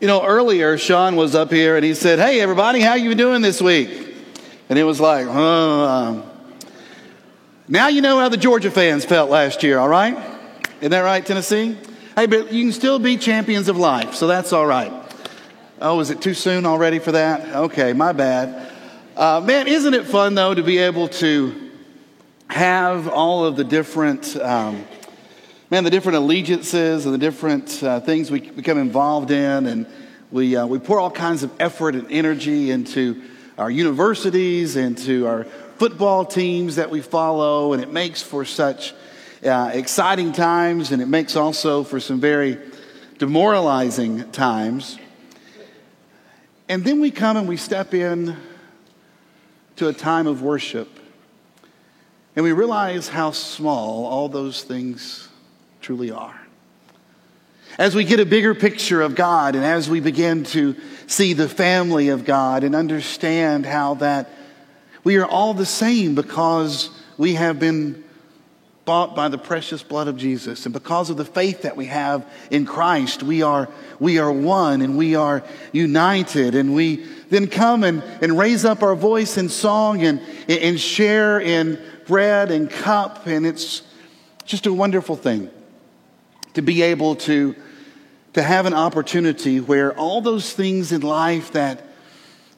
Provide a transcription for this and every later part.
You know, earlier Sean was up here and he said, "Hey, everybody, how you been doing this week?" And it was like, "Uh." Now you know how the Georgia fans felt last year. All right, isn't that right, Tennessee? Hey, but you can still be champions of life, so that's all right. Oh, is it too soon already for that? Okay, my bad. Uh, man, isn't it fun though to be able to have all of the different. Um, man, the different allegiances and the different uh, things we become involved in, and we, uh, we pour all kinds of effort and energy into our universities, into our football teams that we follow, and it makes for such uh, exciting times, and it makes also for some very demoralizing times. And then we come and we step in to a time of worship, and we realize how small all those things truly are. As we get a bigger picture of God and as we begin to see the family of God and understand how that we are all the same because we have been bought by the precious blood of Jesus and because of the faith that we have in Christ we are we are one and we are united and we then come and, and raise up our voice in song and, and share in bread and cup and it's just a wonderful thing to be able to, to have an opportunity where all those things in life that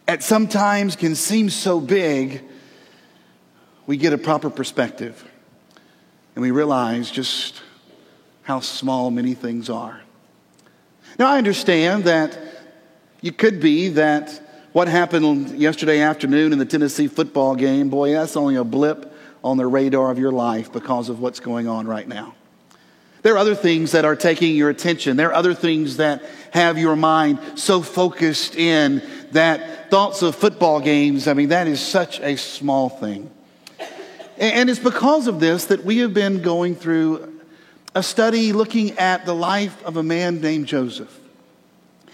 at sometimes can seem so big, we get a proper perspective and we realize just how small many things are. Now, I understand that you could be that what happened yesterday afternoon in the Tennessee football game, boy, that's only a blip on the radar of your life because of what's going on right now. There are other things that are taking your attention. There are other things that have your mind so focused in that thoughts of football games, I mean, that is such a small thing. And it's because of this that we have been going through a study looking at the life of a man named Joseph.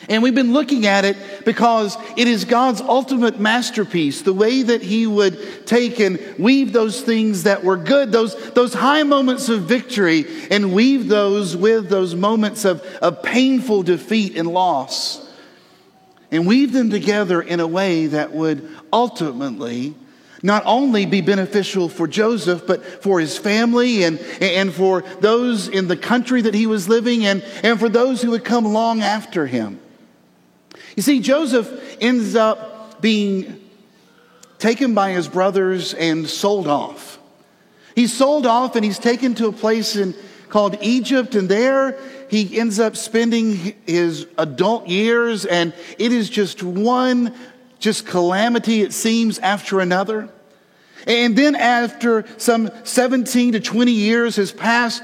And we've been looking at it because it is God's ultimate masterpiece, the way that He would take and weave those things that were good, those, those high moments of victory, and weave those with those moments of, of painful defeat and loss, and weave them together in a way that would ultimately not only be beneficial for Joseph, but for his family and, and for those in the country that he was living in, and for those who would come long after him. You see, Joseph ends up being taken by his brothers and sold off. He's sold off and he's taken to a place in, called Egypt, and there he ends up spending his adult years, and it is just one just calamity, it seems, after another. And then, after some 17 to 20 years has passed,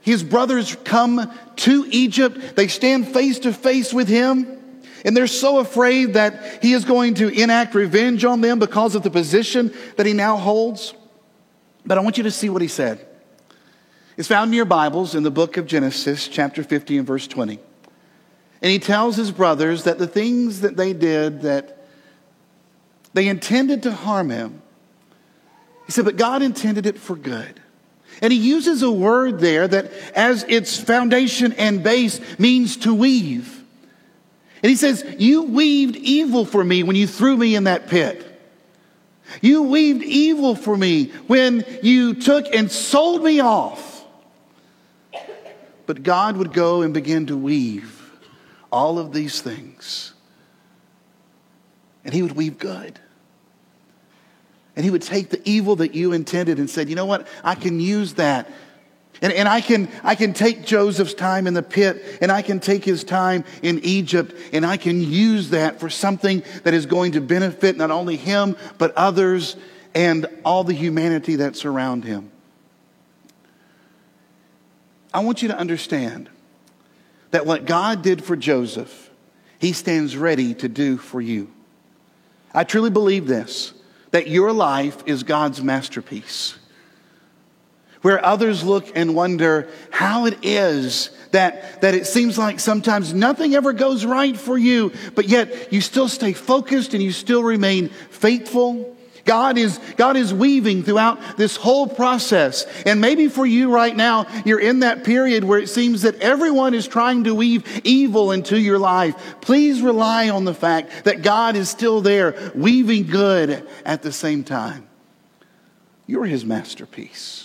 his brothers come to Egypt. They stand face to face with him. And they're so afraid that he is going to enact revenge on them because of the position that he now holds. But I want you to see what he said. It's found in your Bibles in the book of Genesis, chapter 50 and verse 20. And he tells his brothers that the things that they did, that they intended to harm him. He said, but God intended it for good. And he uses a word there that, as its foundation and base, means to weave. And he says, You weaved evil for me when you threw me in that pit. You weaved evil for me when you took and sold me off. But God would go and begin to weave all of these things. And he would weave good. And he would take the evil that you intended and said, you know what? I can use that and, and I, can, I can take Joseph's time in the pit and I can take his time in Egypt and I can use that for something that is going to benefit not only him, but others and all the humanity that surround him. I want you to understand that what God did for Joseph, he stands ready to do for you. I truly believe this that your life is God's masterpiece where others look and wonder how it is that, that it seems like sometimes nothing ever goes right for you, but yet you still stay focused and you still remain faithful God is, God is weaving throughout this whole process. And maybe for you right now, you're in that period where it seems that everyone is trying to weave evil into your life. Please rely on the fact that God is still there, weaving good at the same time. You're his masterpiece.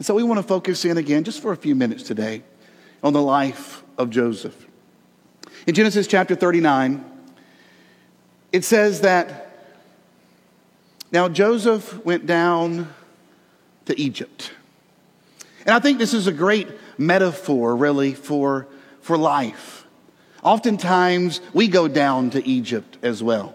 And so we want to focus in again, just for a few minutes today, on the life of Joseph. In Genesis chapter 39, it says that now, Joseph went down to Egypt. And I think this is a great metaphor, really, for, for life. Oftentimes, we go down to Egypt as well.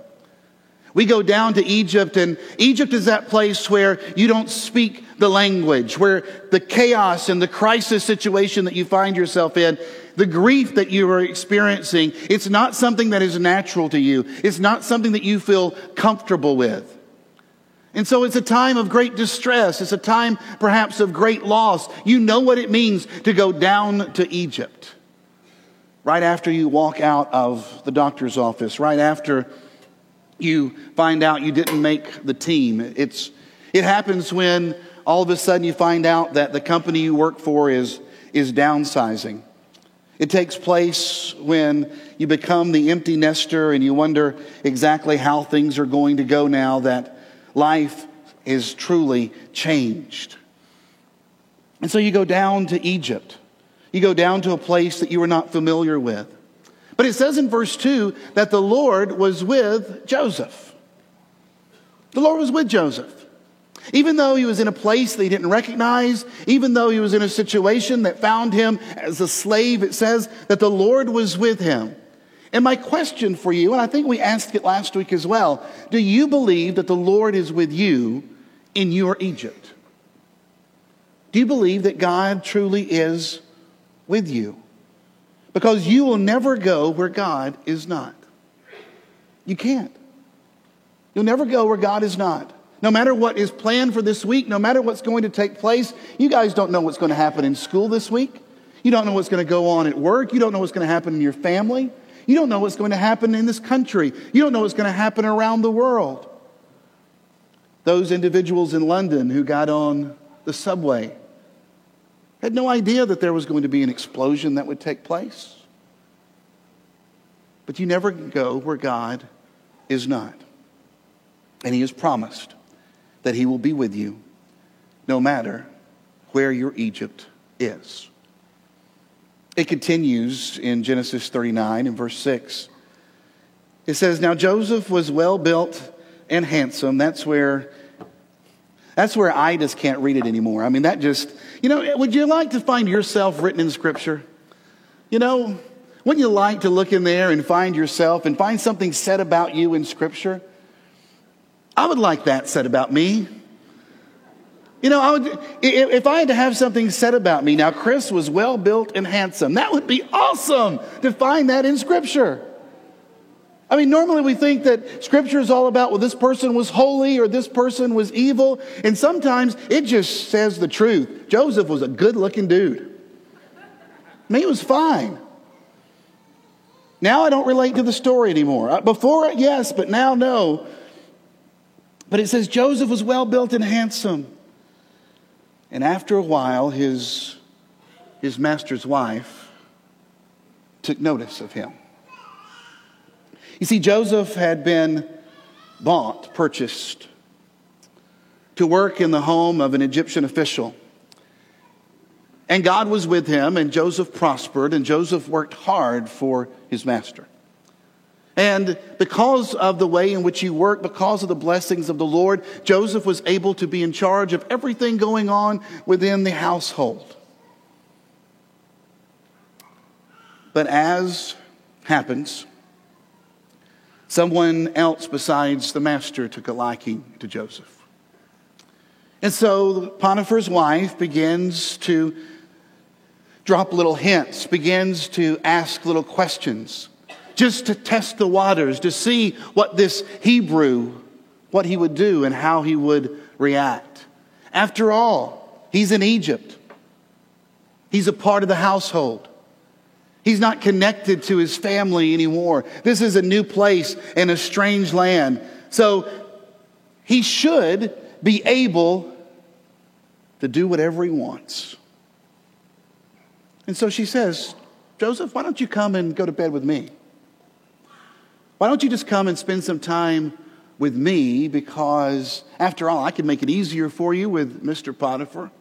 We go down to Egypt, and Egypt is that place where you don't speak the language, where the chaos and the crisis situation that you find yourself in, the grief that you are experiencing, it's not something that is natural to you. It's not something that you feel comfortable with. And so it's a time of great distress. It's a time perhaps of great loss. You know what it means to go down to Egypt. Right after you walk out of the doctor's office, right after you find out you didn't make the team. It's, it happens when all of a sudden you find out that the company you work for is, is downsizing. It takes place when you become the empty nester and you wonder exactly how things are going to go now that life is truly changed. And so you go down to Egypt. You go down to a place that you were not familiar with. But it says in verse 2 that the Lord was with Joseph. The Lord was with Joseph. Even though he was in a place that he didn't recognize, even though he was in a situation that found him as a slave, it says that the Lord was with him. And my question for you, and I think we asked it last week as well do you believe that the Lord is with you in your Egypt? Do you believe that God truly is with you? Because you will never go where God is not. You can't. You'll never go where God is not. No matter what is planned for this week, no matter what's going to take place, you guys don't know what's going to happen in school this week. You don't know what's going to go on at work. You don't know what's going to happen in your family. You don't know what's going to happen in this country. You don't know what's going to happen around the world. Those individuals in London who got on the subway had no idea that there was going to be an explosion that would take place. But you never go where God is not. And He has promised that He will be with you no matter where your Egypt is. It continues in Genesis 39 and verse 6. It says, Now Joseph was well built and handsome. That's where that's where I just can't read it anymore. I mean, that just, you know, would you like to find yourself written in Scripture? You know, wouldn't you like to look in there and find yourself and find something said about you in Scripture? I would like that said about me. You know, I would, if I had to have something said about me, now Chris was well built and handsome. That would be awesome to find that in Scripture. I mean, normally we think that Scripture is all about, well, this person was holy or this person was evil. And sometimes it just says the truth. Joseph was a good looking dude. I mean, he was fine. Now I don't relate to the story anymore. Uh, before, yes, but now no. But it says Joseph was well built and handsome. And after a while, his, his master's wife took notice of him. You see, Joseph had been bought, purchased, to work in the home of an Egyptian official. And God was with him, and Joseph prospered, and Joseph worked hard for his master. And because of the way in which he worked, because of the blessings of the Lord, Joseph was able to be in charge of everything going on within the household. But as happens, someone else besides the master took a liking to Joseph. And so Potiphar's wife begins to drop little hints, begins to ask little questions just to test the waters, to see what this Hebrew, what he would do and how he would react. After all, he's in Egypt. He's a part of the household. He's not connected to his family anymore. This is a new place in a strange land. So he should be able to do whatever he wants. And so she says, Joseph, why don't you come and go to bed with me? Why don't you just come and spend some time with me? Because, after all, I can make it easier for you with Mr. Potiphar.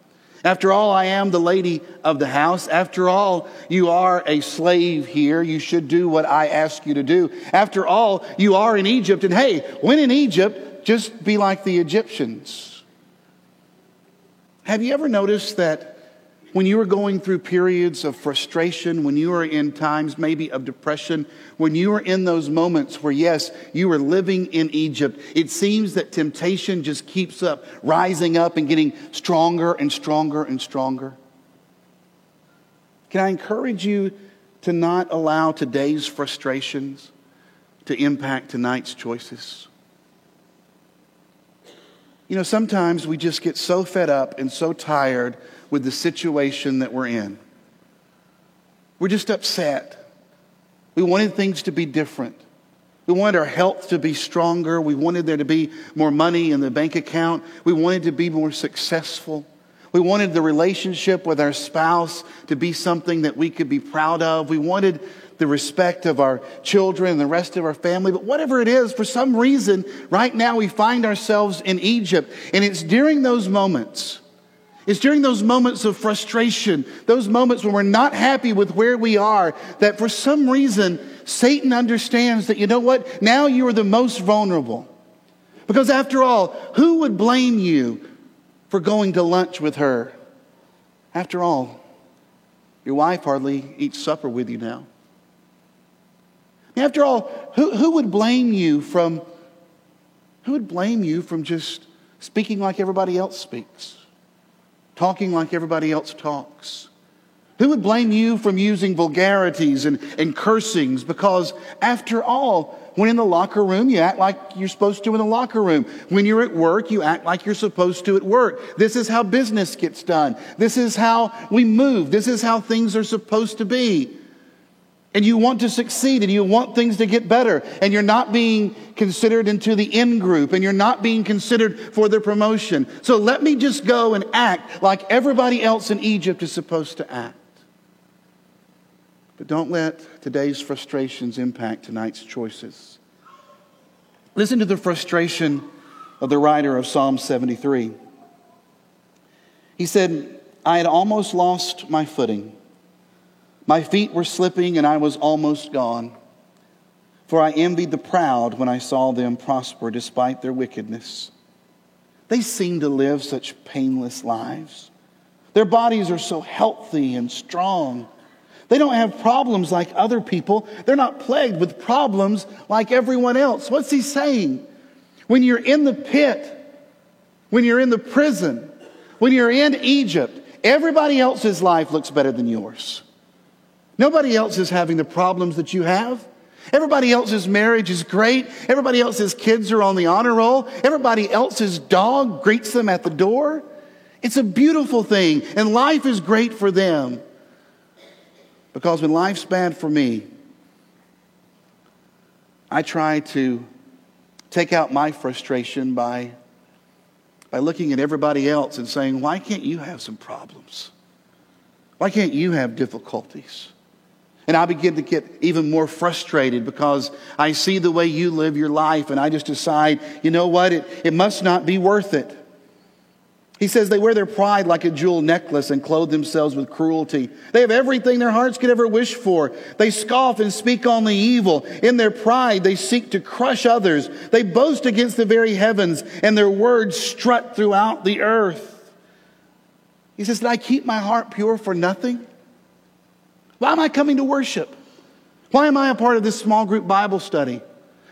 After all, I am the lady of the house. After all, you are a slave here. You should do what I ask you to do. After all, you are in Egypt. And hey, when in Egypt, just be like the Egyptians. Have you ever noticed that when you are going through periods of frustration, when you are in times maybe of depression, when you are in those moments where, yes, you are living in Egypt, it seems that temptation just keeps up, rising up and getting stronger and stronger and stronger. Can I encourage you to not allow today's frustrations to impact tonight's choices? You know, sometimes we just get so fed up and so tired with the situation that we're in. We're just upset. We wanted things to be different. We wanted our health to be stronger. We wanted there to be more money in the bank account. We wanted to be more successful. We wanted the relationship with our spouse to be something that we could be proud of. We wanted the respect of our children and the rest of our family. But whatever it is, for some reason, right now we find ourselves in Egypt. And it's during those moments it's during those moments of frustration, those moments when we're not happy with where we are, that for some reason Satan understands that, you know what, now you are the most vulnerable. Because after all, who would blame you for going to lunch with her? After all, your wife hardly eats supper with you now. After all, who, who would blame you from who would blame you from just speaking like everybody else speaks? talking like everybody else talks? Who would blame you from using vulgarities and, and cursings? Because after all, when in the locker room, you act like you're supposed to in the locker room. When you're at work, you act like you're supposed to at work. This is how business gets done. This is how we move. This is how things are supposed to be and you want to succeed and you want things to get better and you're not being considered into the in group and you're not being considered for the promotion. So let me just go and act like everybody else in Egypt is supposed to act. But don't let today's frustrations impact tonight's choices. Listen to the frustration of the writer of Psalm 73. He said, I had almost lost my footing. My feet were slipping and I was almost gone. For I envied the proud when I saw them prosper despite their wickedness. They seem to live such painless lives. Their bodies are so healthy and strong. They don't have problems like other people. They're not plagued with problems like everyone else. What's he saying? When you're in the pit, when you're in the prison, when you're in Egypt, everybody else's life looks better than yours. Nobody else is having the problems that you have. Everybody else's marriage is great. Everybody else's kids are on the honor roll. Everybody else's dog greets them at the door. It's a beautiful thing, and life is great for them. Because when life's bad for me, I try to take out my frustration by, by looking at everybody else and saying, Why can't you have some problems? Why can't you have difficulties? And I begin to get even more frustrated because I see the way you live your life and I just decide, you know what, it, it must not be worth it. He says they wear their pride like a jewel necklace and clothe themselves with cruelty. They have everything their hearts could ever wish for. They scoff and speak only evil. In their pride, they seek to crush others. They boast against the very heavens and their words strut throughout the earth. He says, Did I keep my heart pure for nothing? Why am I coming to worship? Why am I a part of this small group Bible study?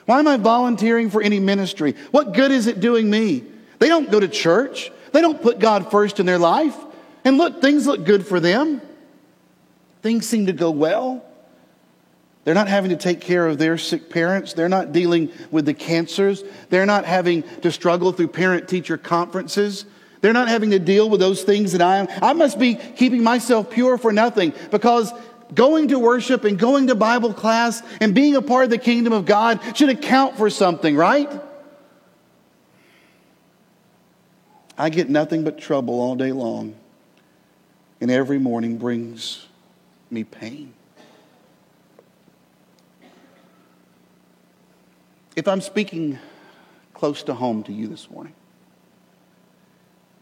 Why am I volunteering for any ministry? What good is it doing me? They don't go to church. They don't put God first in their life. And look, things look good for them. Things seem to go well. They're not having to take care of their sick parents. They're not dealing with the cancers. They're not having to struggle through parent teacher conferences. They're not having to deal with those things that I am. I must be keeping myself pure for nothing because going to worship and going to Bible class and being a part of the kingdom of God should account for something, right? I get nothing but trouble all day long, and every morning brings me pain. If I'm speaking close to home to you this morning,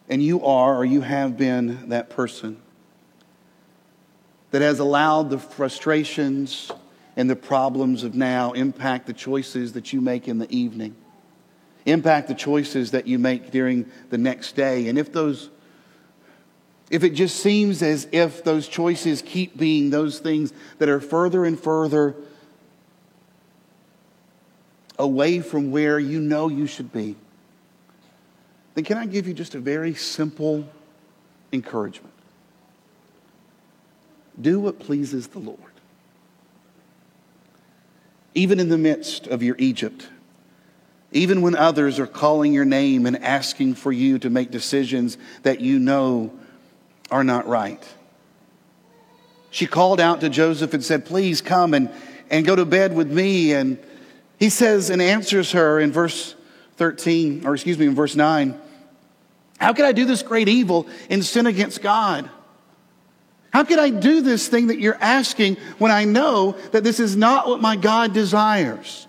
and you are or you have been that person that has allowed the frustrations and the problems of now impact the choices that you make in the evening, impact the choices that you make during the next day. And if those if it just seems as if those choices keep being those things that are further and further away from where you know you should be, then can I give you just a very simple encouragement? Do what pleases the Lord. Even in the midst of your Egypt, even when others are calling your name and asking for you to make decisions that you know are not right. She called out to Joseph and said, Please come and, and go to bed with me. And he says and answers her in verse 13, or excuse me, in verse 9 How can I do this great evil and sin against God? How can I do this thing that you're asking when I know that this is not what my God desires?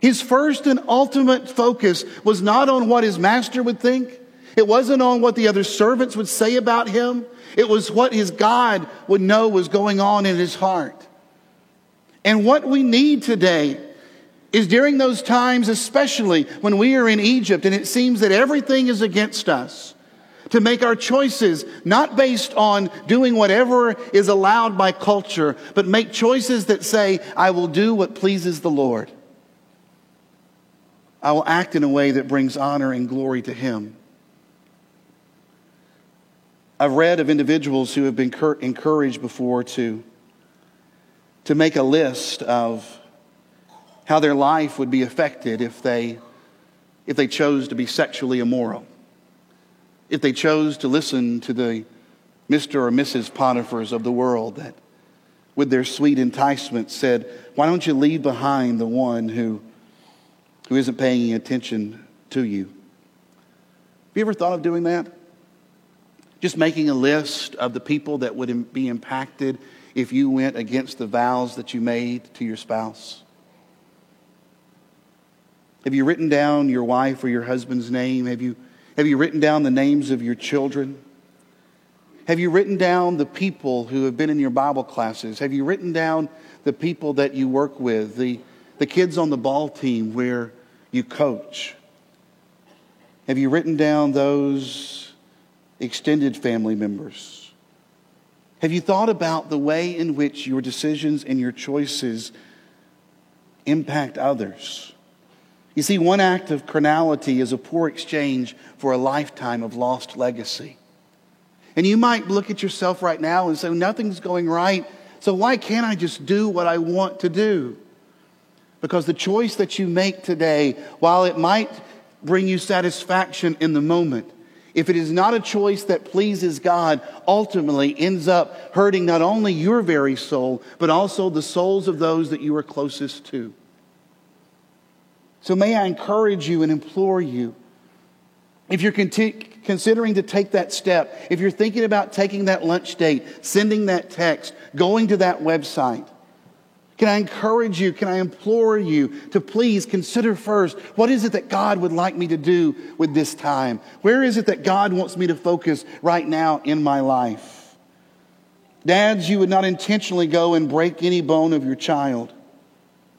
His first and ultimate focus was not on what his master would think. It wasn't on what the other servants would say about him. It was what his God would know was going on in his heart. And what we need today is during those times, especially when we are in Egypt and it seems that everything is against us, to make our choices not based on doing whatever is allowed by culture, but make choices that say, I will do what pleases the Lord. I will act in a way that brings honor and glory to Him. I've read of individuals who have been encouraged before to, to make a list of how their life would be affected if they, if they chose to be sexually immoral, if they chose to listen to the Mr. or Mrs. Potiphars of the world that, with their sweet enticement, said, Why don't you leave behind the one who, who isn't paying attention to you? Have you ever thought of doing that? Just making a list of the people that would be impacted if you went against the vows that you made to your spouse? Have you written down your wife or your husband's name? Have you, have you written down the names of your children? Have you written down the people who have been in your Bible classes? Have you written down the people that you work with, the, the kids on the ball team where you coach? Have you written down those extended family members? Have you thought about the way in which your decisions and your choices impact others? You see, one act of carnality is a poor exchange for a lifetime of lost legacy. And you might look at yourself right now and say, nothing's going right, so why can't I just do what I want to do? Because the choice that you make today, while it might bring you satisfaction in the moment, if it is not a choice that pleases God, ultimately ends up hurting not only your very soul, but also the souls of those that you are closest to. So may I encourage you and implore you, if you're considering to take that step, if you're thinking about taking that lunch date, sending that text, going to that website, can I encourage you, can I implore you to please consider first what is it that God would like me to do with this time? Where is it that God wants me to focus right now in my life? Dads, you would not intentionally go and break any bone of your child.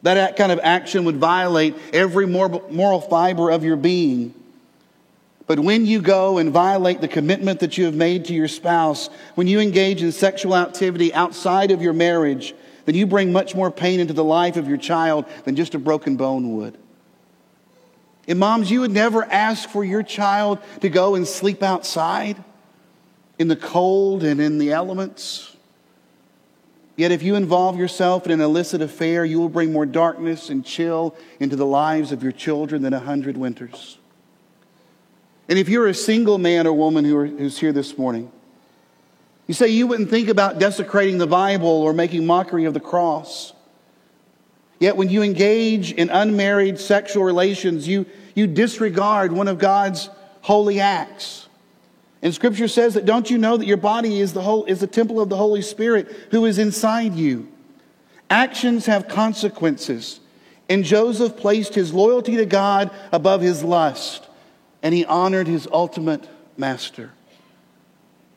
That kind of action would violate every moral fiber of your being. But when you go and violate the commitment that you have made to your spouse, when you engage in sexual activity outside of your marriage, then you bring much more pain into the life of your child than just a broken bone would. And moms, you would never ask for your child to go and sleep outside in the cold and in the elements. Yet, if you involve yourself in an illicit affair, you will bring more darkness and chill into the lives of your children than a hundred winters. And if you're a single man or woman who are, who's here this morning, you say you wouldn't think about desecrating the Bible or making mockery of the cross. Yet, when you engage in unmarried sexual relations, you, you disregard one of God's holy acts. And scripture says that don't you know that your body is the whole is the temple of the Holy Spirit who is inside you? Actions have consequences. And Joseph placed his loyalty to God above his lust, and he honored his ultimate master.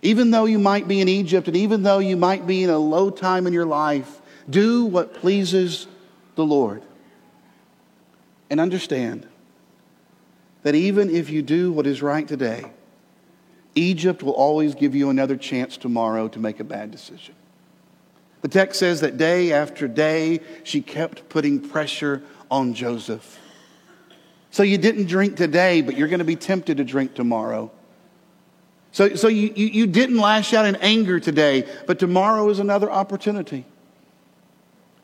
Even though you might be in Egypt, and even though you might be in a low time in your life, do what pleases the Lord. And understand that even if you do what is right today, Egypt will always give you another chance tomorrow to make a bad decision. The text says that day after day, she kept putting pressure on Joseph. So you didn't drink today, but you're going to be tempted to drink tomorrow. So, so you, you, you didn't lash out in anger today, but tomorrow is another opportunity.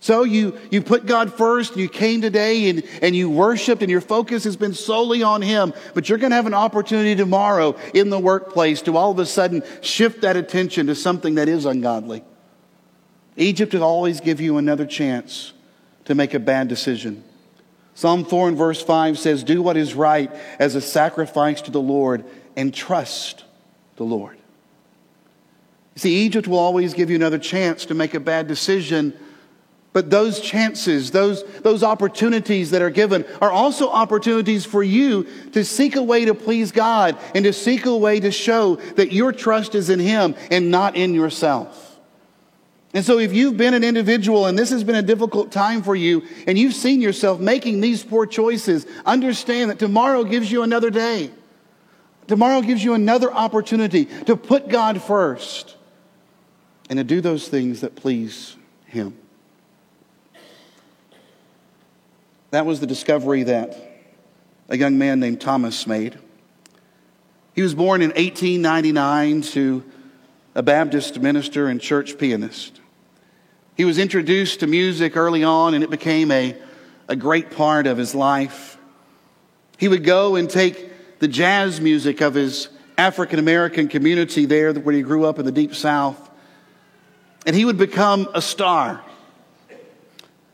So you, you put God first, you came today and, and you worshiped, and your focus has been solely on Him. But you're going to have an opportunity tomorrow in the workplace to all of a sudden shift that attention to something that is ungodly. Egypt will always give you another chance to make a bad decision. Psalm 4 and verse 5 says, Do what is right as a sacrifice to the Lord and trust the Lord. See, Egypt will always give you another chance to make a bad decision, but those chances, those, those opportunities that are given, are also opportunities for you to seek a way to please God and to seek a way to show that your trust is in Him and not in yourself. And so, if you've been an individual and this has been a difficult time for you, and you've seen yourself making these poor choices, understand that tomorrow gives you another day. Tomorrow gives you another opportunity to put God first and to do those things that please Him. That was the discovery that a young man named Thomas made. He was born in 1899 to a Baptist minister and church pianist. He was introduced to music early on, and it became a, a great part of his life. He would go and take the jazz music of his African American community there, where he grew up in the deep South, and he would become a star.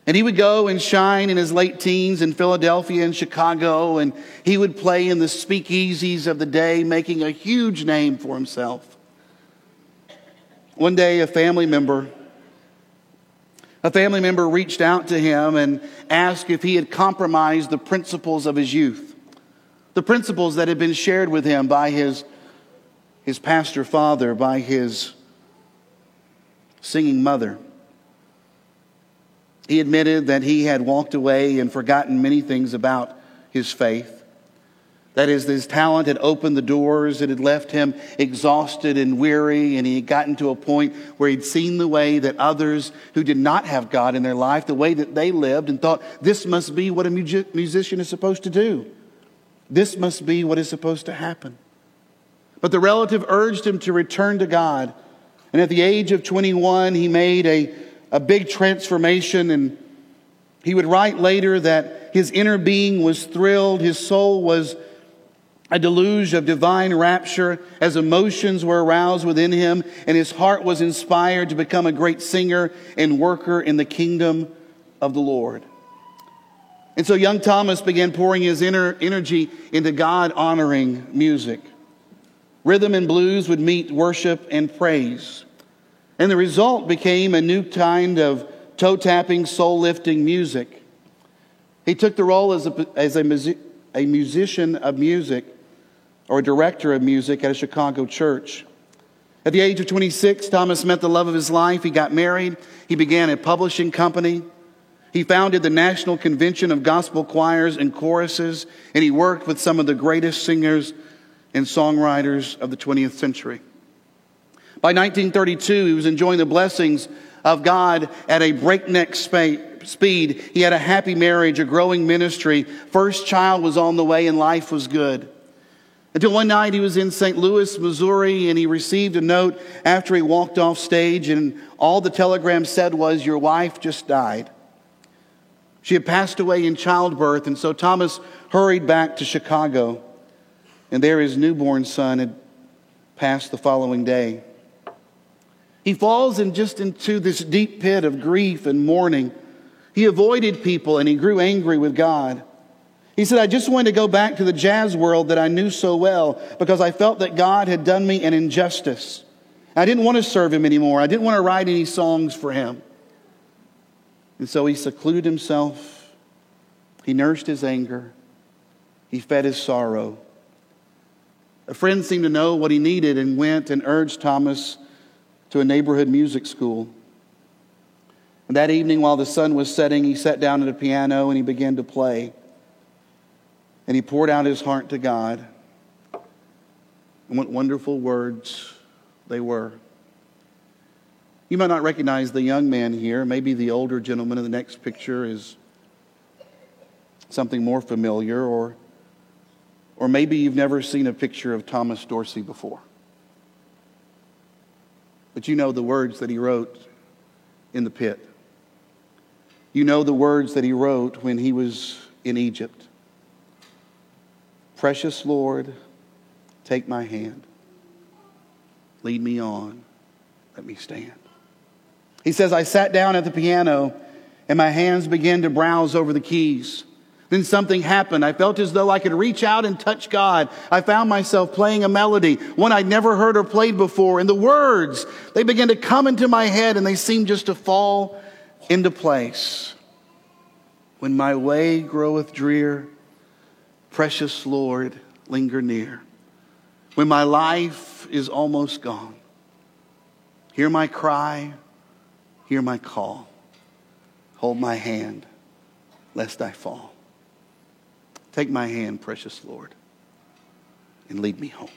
And he would go and shine in his late teens in Philadelphia and Chicago, and he would play in the speakeasies of the day, making a huge name for himself. One day, a family member a family member reached out to him and asked if he had compromised the principles of his youth, the principles that had been shared with him by his, his pastor father, by his singing mother. He admitted that he had walked away and forgotten many things about his faith. That is, his talent had opened the doors. It had left him exhausted and weary, and he had gotten to a point where he'd seen the way that others who did not have God in their life, the way that they lived, and thought, this must be what a musician is supposed to do. This must be what is supposed to happen. But the relative urged him to return to God. And at the age of 21, he made a, a big transformation, and he would write later that his inner being was thrilled, his soul was a deluge of divine rapture as emotions were aroused within him and his heart was inspired to become a great singer and worker in the kingdom of the Lord. And so young Thomas began pouring his inner energy into God honoring music. Rhythm and blues would meet worship and praise. And the result became a new kind of toe tapping, soul lifting music. He took the role as a, as a, a musician of music or a director of music at a Chicago church. At the age of 26, Thomas met the love of his life. He got married. He began a publishing company. He founded the National Convention of Gospel Choirs and Choruses, and he worked with some of the greatest singers and songwriters of the 20th century. By 1932, he was enjoying the blessings of God at a breakneck speed. He had a happy marriage, a growing ministry. First child was on the way, and life was good. Until one night he was in St. Louis, Missouri, and he received a note after he walked off stage, and all the telegram said was, Your wife just died. She had passed away in childbirth, and so Thomas hurried back to Chicago, and there his newborn son had passed the following day. He falls in just into this deep pit of grief and mourning. He avoided people and he grew angry with God. He said, I just wanted to go back to the jazz world that I knew so well because I felt that God had done me an injustice. I didn't want to serve him anymore. I didn't want to write any songs for him. And so he secluded himself. He nursed his anger. He fed his sorrow. A friend seemed to know what he needed and went and urged Thomas to a neighborhood music school. And that evening, while the sun was setting, he sat down at a piano and he began to play. And he poured out his heart to God. And what wonderful words they were. You might not recognize the young man here. Maybe the older gentleman in the next picture is something more familiar, or, or maybe you've never seen a picture of Thomas Dorsey before. But you know the words that he wrote in the pit. You know the words that he wrote when he was in Egypt. Precious Lord, take my hand. Lead me on. Let me stand. He says, I sat down at the piano and my hands began to browse over the keys. Then something happened. I felt as though I could reach out and touch God. I found myself playing a melody, one I'd never heard or played before. And the words, they began to come into my head and they seemed just to fall into place. When my way groweth drear, precious Lord, linger near. When my life is almost gone, hear my cry, hear my call. Hold my hand, lest I fall. Take my hand, precious Lord, and lead me home.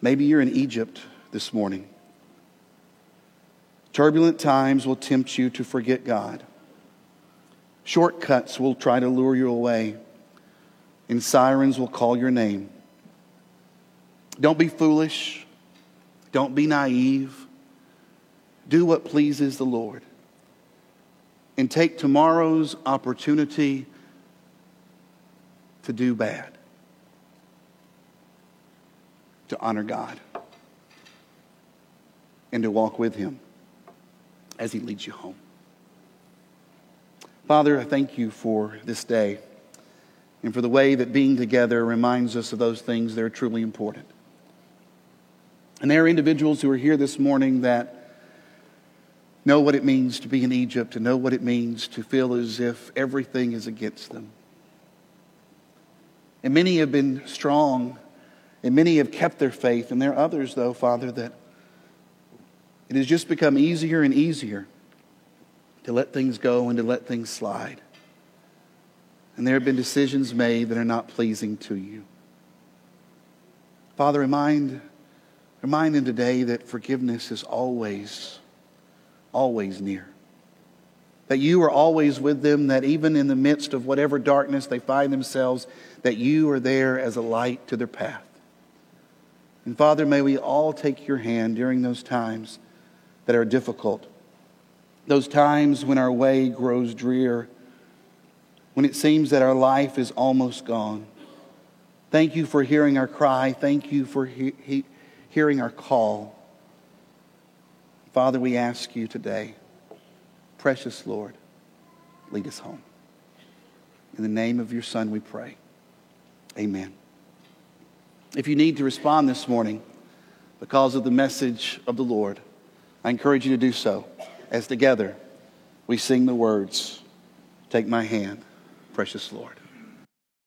Maybe you're in Egypt this morning. Turbulent times will tempt you to forget God. Shortcuts will try to lure you away, and sirens will call your name. Don't be foolish. Don't be naive. Do what pleases the Lord. And take tomorrow's opportunity to do bad, to honor God, and to walk with Him as He leads you home. Father, I thank you for this day and for the way that being together reminds us of those things that are truly important. And there are individuals who are here this morning that know what it means to be in Egypt and know what it means to feel as if everything is against them. And many have been strong and many have kept their faith. And there are others, though, Father, that it has just become easier and easier to let things go and to let things slide. And there have been decisions made that are not pleasing to you. Father, remind, remind them today that forgiveness is always, always near. That you are always with them, that even in the midst of whatever darkness they find themselves, that you are there as a light to their path. And Father, may we all take your hand during those times that are difficult those times when our way grows drear, when it seems that our life is almost gone. Thank you for hearing our cry. Thank you for he- he- hearing our call. Father, we ask you today, precious Lord, lead us home. In the name of your Son, we pray. Amen. If you need to respond this morning because of the message of the Lord, I encourage you to do so as together we sing the words Take my hand, precious Lord.